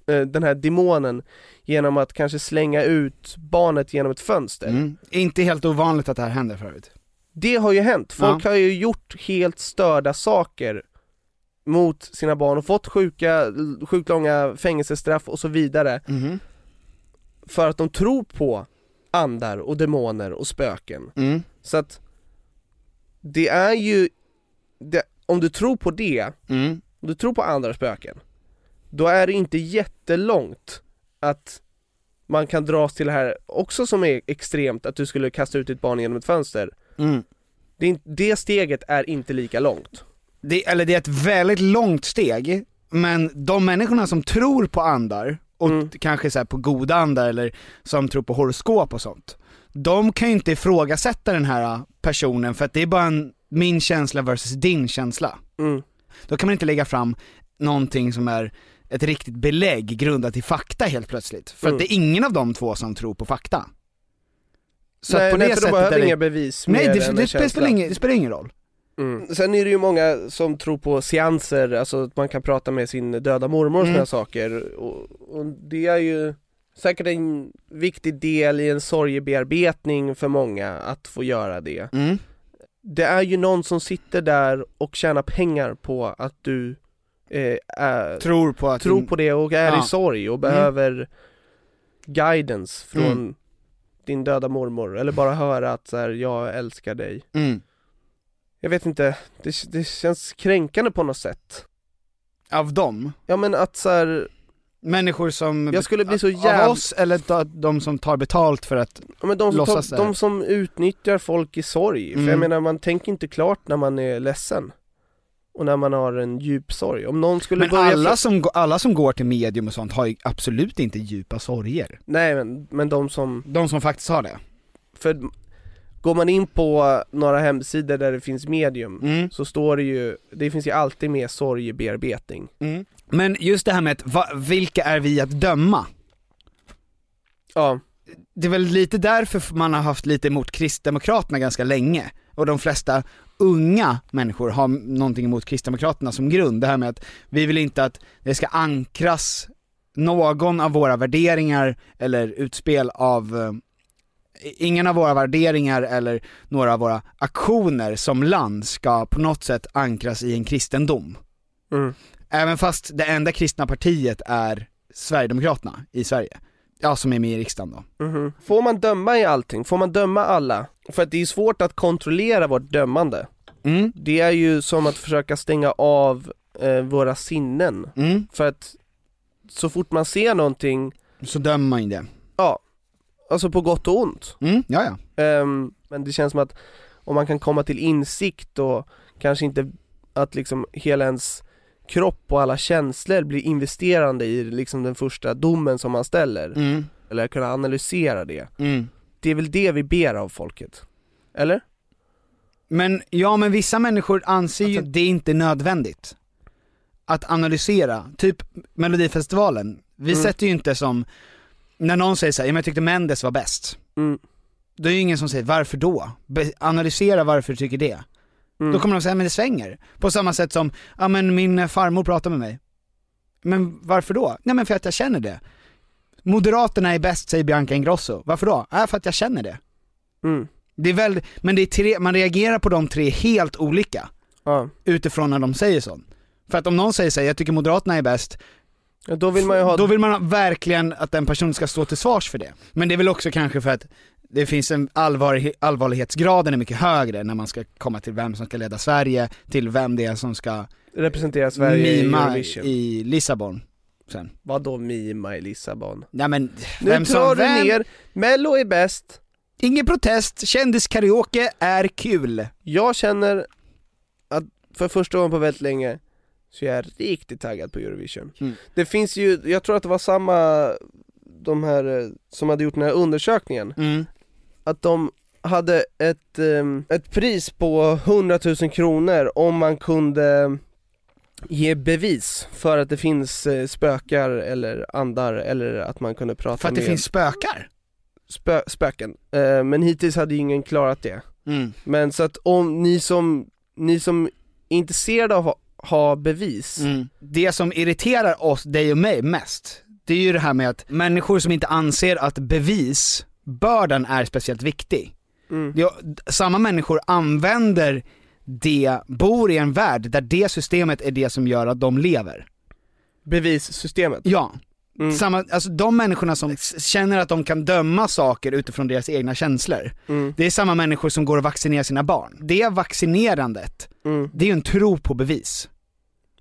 eh, den här demonen genom att kanske slänga ut barnet genom ett fönster. Mm. Inte helt ovanligt att det här händer förut. Det har ju hänt, folk Ja. har ju gjort helt störda saker mot sina barn och fått sjuka, sjukt långa fängelsestraff och så vidare Mhm. för att de tror på andar och demoner och spöken. Mm. Så att det är ju, det, om du tror på det, Mm. om du tror på andra spöken, då är det inte jättelångt att man kan dras till det här också som är extremt, att du skulle kasta ut ditt barn genom ett fönster. Mm. Det, det steget är inte lika långt. Det, eller det är ett väldigt långt steg, men de människorna som tror på andar, och Mm. kanske så här på goda andar eller som tror på horoskop och sånt, de kan ju inte ifrågasätta den här personen för att det är bara en, min känsla versus din känsla. Mm. Då kan man inte lägga fram någonting som är ett riktigt belägg grundat i fakta helt plötsligt. För Mm. att det är ingen av de två som tror på fakta. Så nej, att på nej, det för de behöver inga bevis Nej, mer det, än det, det, spelar ingen, det spelar ingen roll. Mm. Sen är det ju många som tror på seanser, alltså att man kan prata med sin döda mormor och Mm. sådana saker och, och det är ju säkert en viktig del i en sorgebearbetning för många att få göra det. Mm. Det är ju någon som sitter där och tjänar pengar på att du eh, är, Tror på att... tror på det och är Ja. i sorg och Mm. behöver guidance från Mm. Din döda mormor, eller bara höra att så här, jag älskar dig. Mm. Jag vet inte, det, det känns kränkande på något sätt. Av dem? Ja men att så här, Människor som... Jag skulle bli så Av jävla- oss eller de, de som tar betalt för att... ja, men de, som Låtsas tar, de som utnyttjar folk i sorg, för jag Mm. menar man tänker inte klart när man är ledsen. Och när man har en djup sorg. Om någon skulle Men börja alla för- som, alla som går till medium och sånt har ju absolut inte djupa sorger. Nej men, men de som, De som faktiskt har det. för går man in på några hemsidor där det finns medium, Mm. så står det ju, det finns ju alltid med sorgebearbetning. Men just det här med att, va, vilka är vi att döma? Ja, Det är väl lite därför man har haft lite emot Kristdemokraterna ganska länge, och de flesta unga människor har någonting emot Kristdemokraterna som grund, det här med att vi vill inte att det ska ankras någon av våra värderingar eller utspel av eh, Ingen av våra värderingar eller några av våra aktioner som land ska på något sätt ankras i en kristendom. mm. Även fast det enda kristna partiet är Sverigedemokraterna i Sverige. Ja, som är med i riksdagen då. Mhm. Får man döma i allting? Får man döma alla? För att det är svårt att kontrollera vårt dömande. Mm, Det är ju som att försöka stänga av eh, våra sinnen. mm. För att så fort man ser någonting, Så dömer man ju det. ja, alltså på gott och ont. Mm, ja ja. Ehm, men det känns som att om man kan komma till insikt och kanske inte att liksom hela ens kropp och alla känslor blir investerande i liksom den första domen som man ställer. Mm. Eller kunna analysera det. Mm. Det är väl det vi ber av folket? Eller? Men, ja men vissa människor anser Alltså- ju det är inte nödvändigt. Att analysera, typ melodifestivalen, vi Mm. sätter ju inte som, när någon säger såhär, jag tyckte Mendes var bäst. Mm. Då är ju ingen som säger, varför då? Be- analysera varför du tycker det. Mm. Då kommer de säga, men det svänger. På samma sätt som, ja men min farmor pratar med mig. Men varför då? Nej men för att jag känner det. Moderaterna är bäst säger Bianca Ingrosso. Varför då? Ja, för att jag känner det. Mm. Det är väl, men det är tre, man reagerar på de tre helt olika. Ja. Utifrån när de säger så. För att om någon säger så här, jag tycker Moderaterna är bäst, ja då vill man ju ha... då vill man verkligen att den personen ska stå till svars för det. Men det är väl också kanske för att det finns en allvar, allvarlighetsgraden är mycket högre när man ska komma till vem som ska leda Sverige, till vem det är som ska Representera Sverige i mima Eurovision. i Lissabon sen. Vadå mima i Lissabon? Nej men, Nu vem som, du vem? ner, mello är bäst Ingen protest, kändiskaraoke är kul. Jag känner att för första gången på väldigt länge så jag är riktigt taggad på Eurovision. Mm. Det finns ju, jag tror att det var samma, de här eh, som hade gjort den här undersökningen, Mm. att de hade ett, ehm, ett pris på 100 000 kronor om man kunde ge bevis för att det finns eh, spökar eller andar eller att man kunde prata För att det med finns spökar? spö, spöken. Eh, men hittills hade ju ingen klarat det. Mm. Men så att om ni som, ni som är intresserade av att ha, ha bevis, Mm. Det som irriterar oss, dig och mig mest, det är ju det här med att människor som inte anser att bevisbördan är speciellt viktig. Mm. Det, samma människor använder det, bor i en värld där det systemet är det som gör att de lever. bevissystemet. Ja. Mm. Samma, alltså de människorna som känner att de kan döma saker utifrån deras egna känslor, Mm. det är samma människor som går och vaccinerar sina barn. Det vaccinerandet, Mm. det är ju en tro på bevis.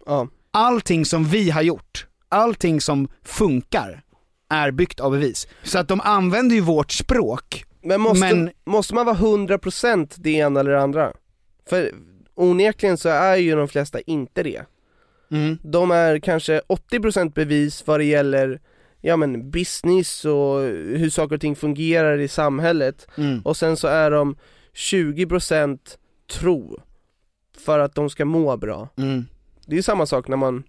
Ja. Allting som vi har gjort, allting som funkar, är byggt av bevis. Så att de använder ju vårt språk, Men måste, Men- måste man vara 100% det ena eller det andra? För onekligen så är ju de flesta inte det. mm. De är kanske 80% bevis vad det gäller ja men business och hur saker och ting fungerar i samhället Mm. och sen så är de 20% tro för att de ska må bra. Mm. Det är samma sak när man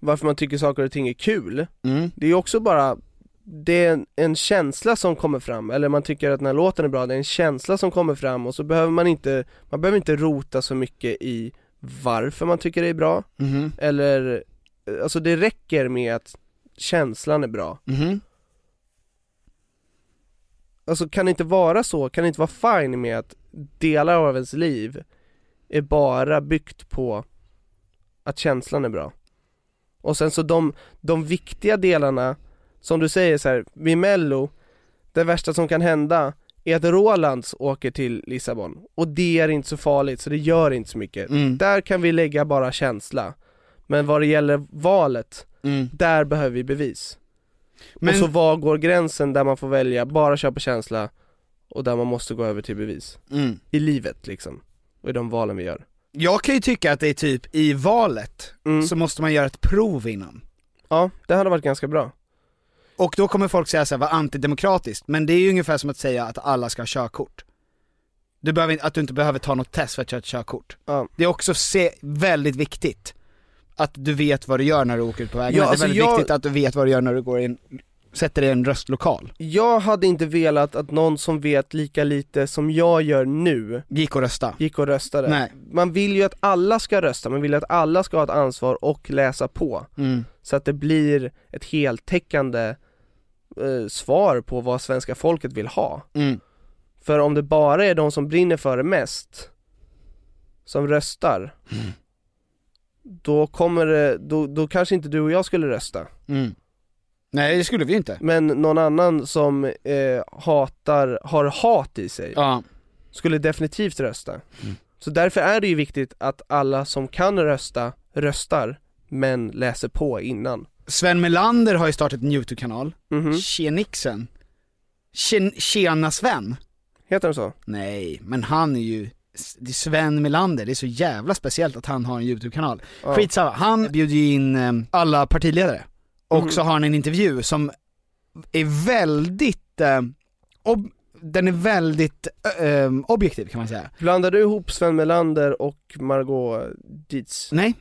varför man tycker saker och ting är kul. Mm. Det är också bara det är en, en känsla som kommer fram, eller man tycker att den här låten är bra, det är en känsla som kommer fram och så behöver man inte, man behöver inte rota så mycket i varför man tycker det är bra, Mhm. eller, alltså det räcker med att känslan är bra. Mhm. Alltså kan det inte vara så, kan det inte vara fine med att delar av ens liv är bara byggt på att känslan är bra? Och sen så de, de viktiga delarna, som du säger så här, vid mello, det värsta som kan hända är att Rolands åker till Lissabon, och det är inte så farligt så det gör inte så mycket. Mm. Där kan vi lägga bara känsla. Men vad det gäller valet, Mm. där behöver vi bevis. Men, Och så var går gränsen där man får välja, bara köpa känsla och där man måste gå över till bevis. mm. I livet liksom, och i de valen vi gör. Jag kan ju tycka att det är typ, i valet, Mm. så måste man göra ett prov innan. Ja, det hade varit ganska bra. Och då kommer folk säga såhär, vad antidemokratiskt, men det är ju ungefär som att säga att alla ska ha körkort. Du behöver, att du inte behöver ta något test för att köra ett körkort. Ja. Det är också se, väldigt viktigt att du vet vad du gör när du åker ut på vägen. Ja, det är alltså väldigt jag- viktigt att du vet vad du gör när du går in, sätter dig i en röstlokal. Jag hade inte velat att någon som vet lika lite som jag gör nu Gick och rösta. gick och röstade. Nej. Man vill ju att alla ska rösta, man vill att alla ska ha ett ansvar och läsa på. Mm. Så att det blir ett heltäckande eh, svar på vad svenska folket vill ha. Mm. För om det bara är de som brinner för det mest som röstar Mm. Då kommer det, då, då kanske inte du och jag skulle rösta Mm. Nej det skulle vi inte. Men någon annan som eh, hatar, har hat i sig Ja. skulle definitivt rösta Mm. Så därför är det ju viktigt att alla som kan rösta, röstar Men läser på innan Sven Melander har ju startat en YouTube-kanal, Mhm. Tjenixen. Tjen- Tjena Sven. Heter den så? Nej, men han är ju det är Sven Melander, det är så jävla speciellt att han har en YouTube-kanal. Ja. Skitsamma, han bjuder ju in eh, alla partiledare. Och Mhm. så har han en intervju som är väldigt, eh, ob- den är väldigt eh, eh, objektiv kan man säga. Blandar du ihop Sven Melander och Margot Dietz? Nej.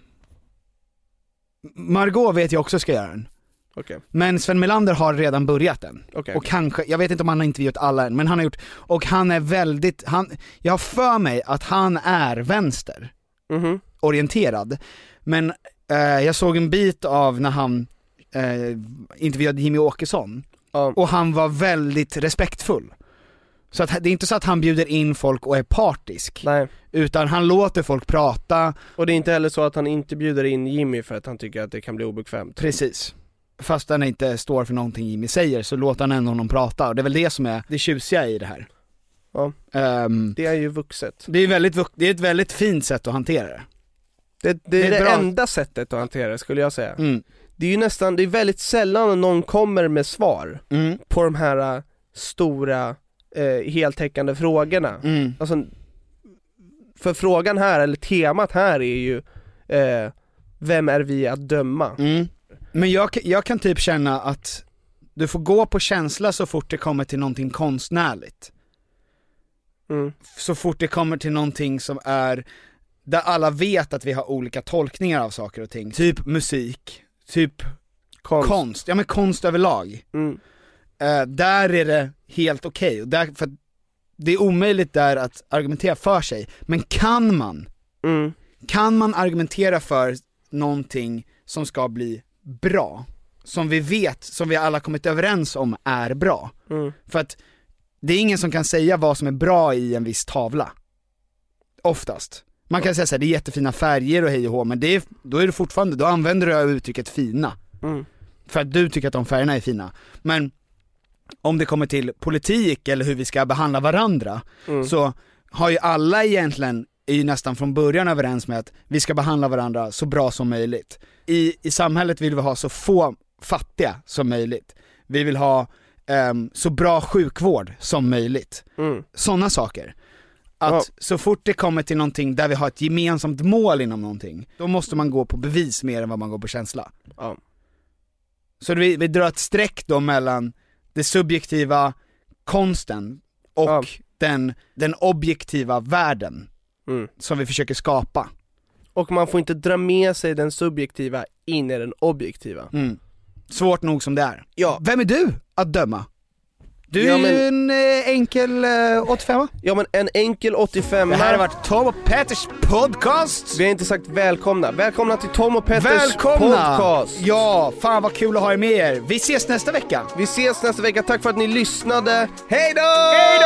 Margot vet jag också ska göra den. Okej. Men Sven Melander har redan börjat den. Okej. Och kanske, jag vet inte om han har intervjuat alla än, men han har gjort, och han är väldigt, han, jag har för mig att han är vänster Mhm. orienterad. Men eh, jag såg en bit av när han eh, intervjuade Jimmy Åkesson, Ja. och han var väldigt respektfull. Så att, det är inte så att han bjuder in folk och är partisk, Nej. utan han låter folk prata, Och det är inte heller så att han inte bjuder in Jimmy för att han tycker att det kan bli obekvämt. precis. Fast han inte står för någonting Jimmy säger så låter han ändå honom prata, och det är väl det som är det tjusiga i det här. Ja. Ehm, Det är ju vuxet. det, är väldigt, det är ett väldigt fint sätt att hantera det. Det, det är Det det, är bra. enda sättet att hantera det skulle jag säga. Mm. Det är ju nästan, det är väldigt sällan någon kommer med svar Mm. på de här äh, stora, eh, heltäckande frågorna. Mm. Alltså, för frågan här, eller temat här är ju, eh, vem är vi att döma? Mm. Men jag, jag kan typ känna att du får gå på känsla så fort det kommer till någonting konstnärligt. Mm. Så fort det kommer till någonting som är, där alla vet att vi har olika tolkningar av saker och ting. Typ musik, typ Konst. konst, ja men konst överlag. Mm. Eh, där är det helt okej, och där, för det är omöjligt där att argumentera för sig. Men kan man, Mm. kan man argumentera för någonting som ska bli bra, som vi vet, som vi alla kommit överens om är bra. Mm. För att det är ingen som kan säga vad som är bra i en viss tavla. Oftast. Man kan säga såhär, det är jättefina färger och hej och hå, men det är, då är det fortfarande, då använder du uttrycket fina. Mm. För att du tycker att de färgerna är fina. Men om det kommer till politik eller hur vi ska behandla varandra, Mm. så har ju alla egentligen, är ju nästan från början överens med att vi ska behandla varandra så bra som möjligt. I, i samhället vill vi ha så få fattiga som möjligt. Vi vill ha ehm, så bra sjukvård som möjligt. Mm. Sådana saker. Att Ja. så fort det kommer till någonting där vi har ett gemensamt mål inom någonting, då måste man gå på bevis mer än vad man går på känsla. Ja. Så vi, vi drar ett streck då mellan det subjektiva konsten och Ja. den, den objektiva världen Mm. som vi försöker skapa. Och man får inte dra med sig den subjektiva in i den objektiva. Mm. Svårt nog som det är. Ja. Vem är du att döma? Du Ja, är men- ju en eh, enkel eh, 85 Ja men en enkel 85 Det här har varit Tom och Petters podcast! Vi har inte sagt välkomna. Välkomna till Tom och Petters Välkomna! podcast! Ja, fan vad kul att ha er med er. Vi ses nästa vecka! Vi ses nästa vecka, tack för att ni lyssnade. Hej då! Hej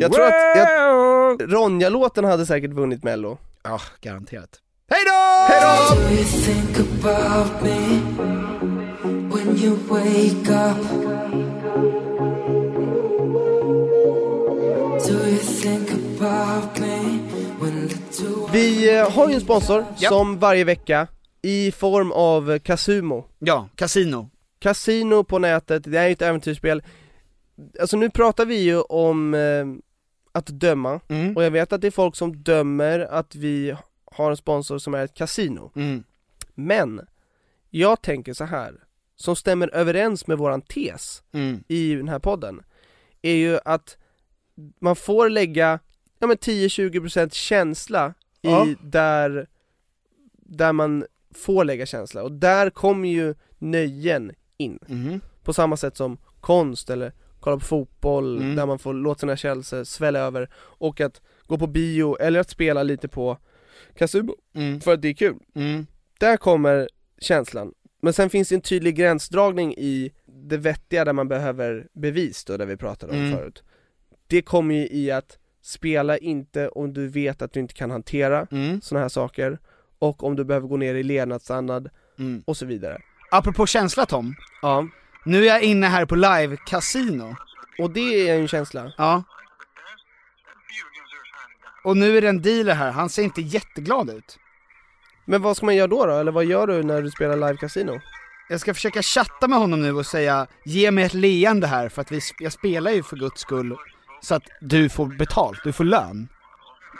Jag tror att jag, Ronja-låten hade säkert vunnit mello. Ja, garanterat. Hej då! Hej då! Vi eh, har ju en sponsor som varje vecka i form av Casumo. Ja, Casino. Casino på nätet, det är ju ett äventyrsspel. Alltså nu pratar vi ju om eh, att döma, Mm. och jag vet att det är folk som dömer att vi har en sponsor som är ett kasino. Mm. Men, jag tänker så här som stämmer överens med våran tes Mm. i den här podden, är ju att man får lägga ja, men 10-20% känsla i Ja. där, där man får lägga känsla, och där kommer ju nöjen in. Mhm. På samma sätt som konst eller kolla på fotboll, Mm. där man får låta sina känslor svälla över, och att gå på bio eller att spela lite på Kasubo, Mm. för att det är kul. Mm. Där kommer känslan. Men sen finns det en tydlig gränsdragning i det vettiga där man behöver bevis då, där vi pratade om Mm. förut. Det kommer ju i att spela inte om du vet att du inte kan hantera Mm. sådana här saker, och om du behöver gå ner i levnadsstandard, Mm. och så vidare. Apropå känsla Tom, Ja, nu är jag inne här på live casino. och det är ju en känsla. Ja. Och nu är det en dealer här, han ser inte jätteglad ut. Men vad ska man göra då då? Eller vad gör du när du spelar live casino? Jag ska försöka chatta med honom nu och säga, ge mig ett leende här för att vi, jag spelar ju för guds skull så att du får betalt, du får lön.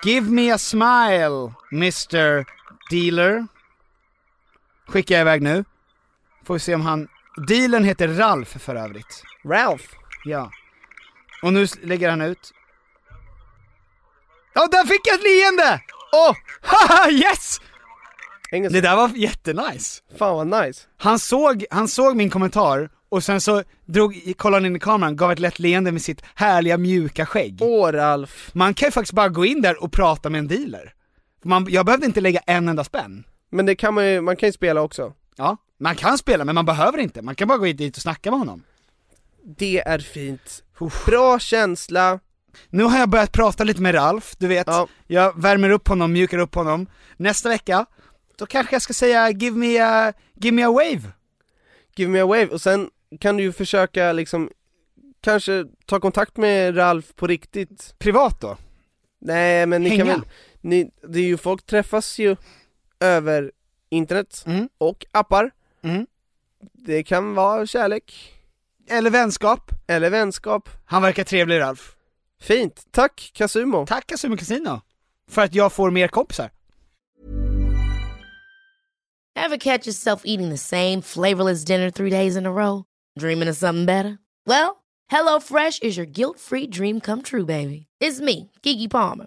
Give me a smile, Mr Dealer. Skickar jag iväg nu. Får vi se om han, dealern heter Ralf för övrigt. Ralph? Ja. Och nu lägger han ut. Ja, där fick jag ett leende! Åh, oh, [laughs] haha yes! Engelska. Det där var jättenice. Fan vad nice. Han såg, han såg min kommentar och sen så drog, kollade han in i kameran, gav ett lätt leende med sitt härliga mjuka skägg. Åh Ralf. Man kan ju faktiskt bara gå in där och prata med en dealer. Man, jag behövde inte lägga en enda spänn. Men det kan man ju, man kan ju spela också. Ja, man kan spela men man behöver inte, man kan bara gå dit och snacka med honom. Det är fint. Bra känsla. Nu har jag börjat prata lite med Ralf, du vet. Ja. Jag värmer upp honom, mjukar upp honom. Nästa vecka, då kanske jag ska säga 'give me a, give me a wave' Give me a wave, och sen kan du ju försöka liksom Kanske ta kontakt med Ralf på riktigt Privat då? Nej men ni kan Hänga? väl, ni, det är ju, folk träffas ju över internet Mm. och appar Mm. Det kan vara kärlek Eller vänskap Eller vänskap Han verkar trevlig Ralf Fint, tack Kasumo Tack Casino Casino För att jag får mer kompisar Ever catch yourself eating the same flavorless dinner three days in a row? Dreaming of something better? Well, HelloFresh is your guilt-free dream come true, baby. It's me, Kiki Palmer.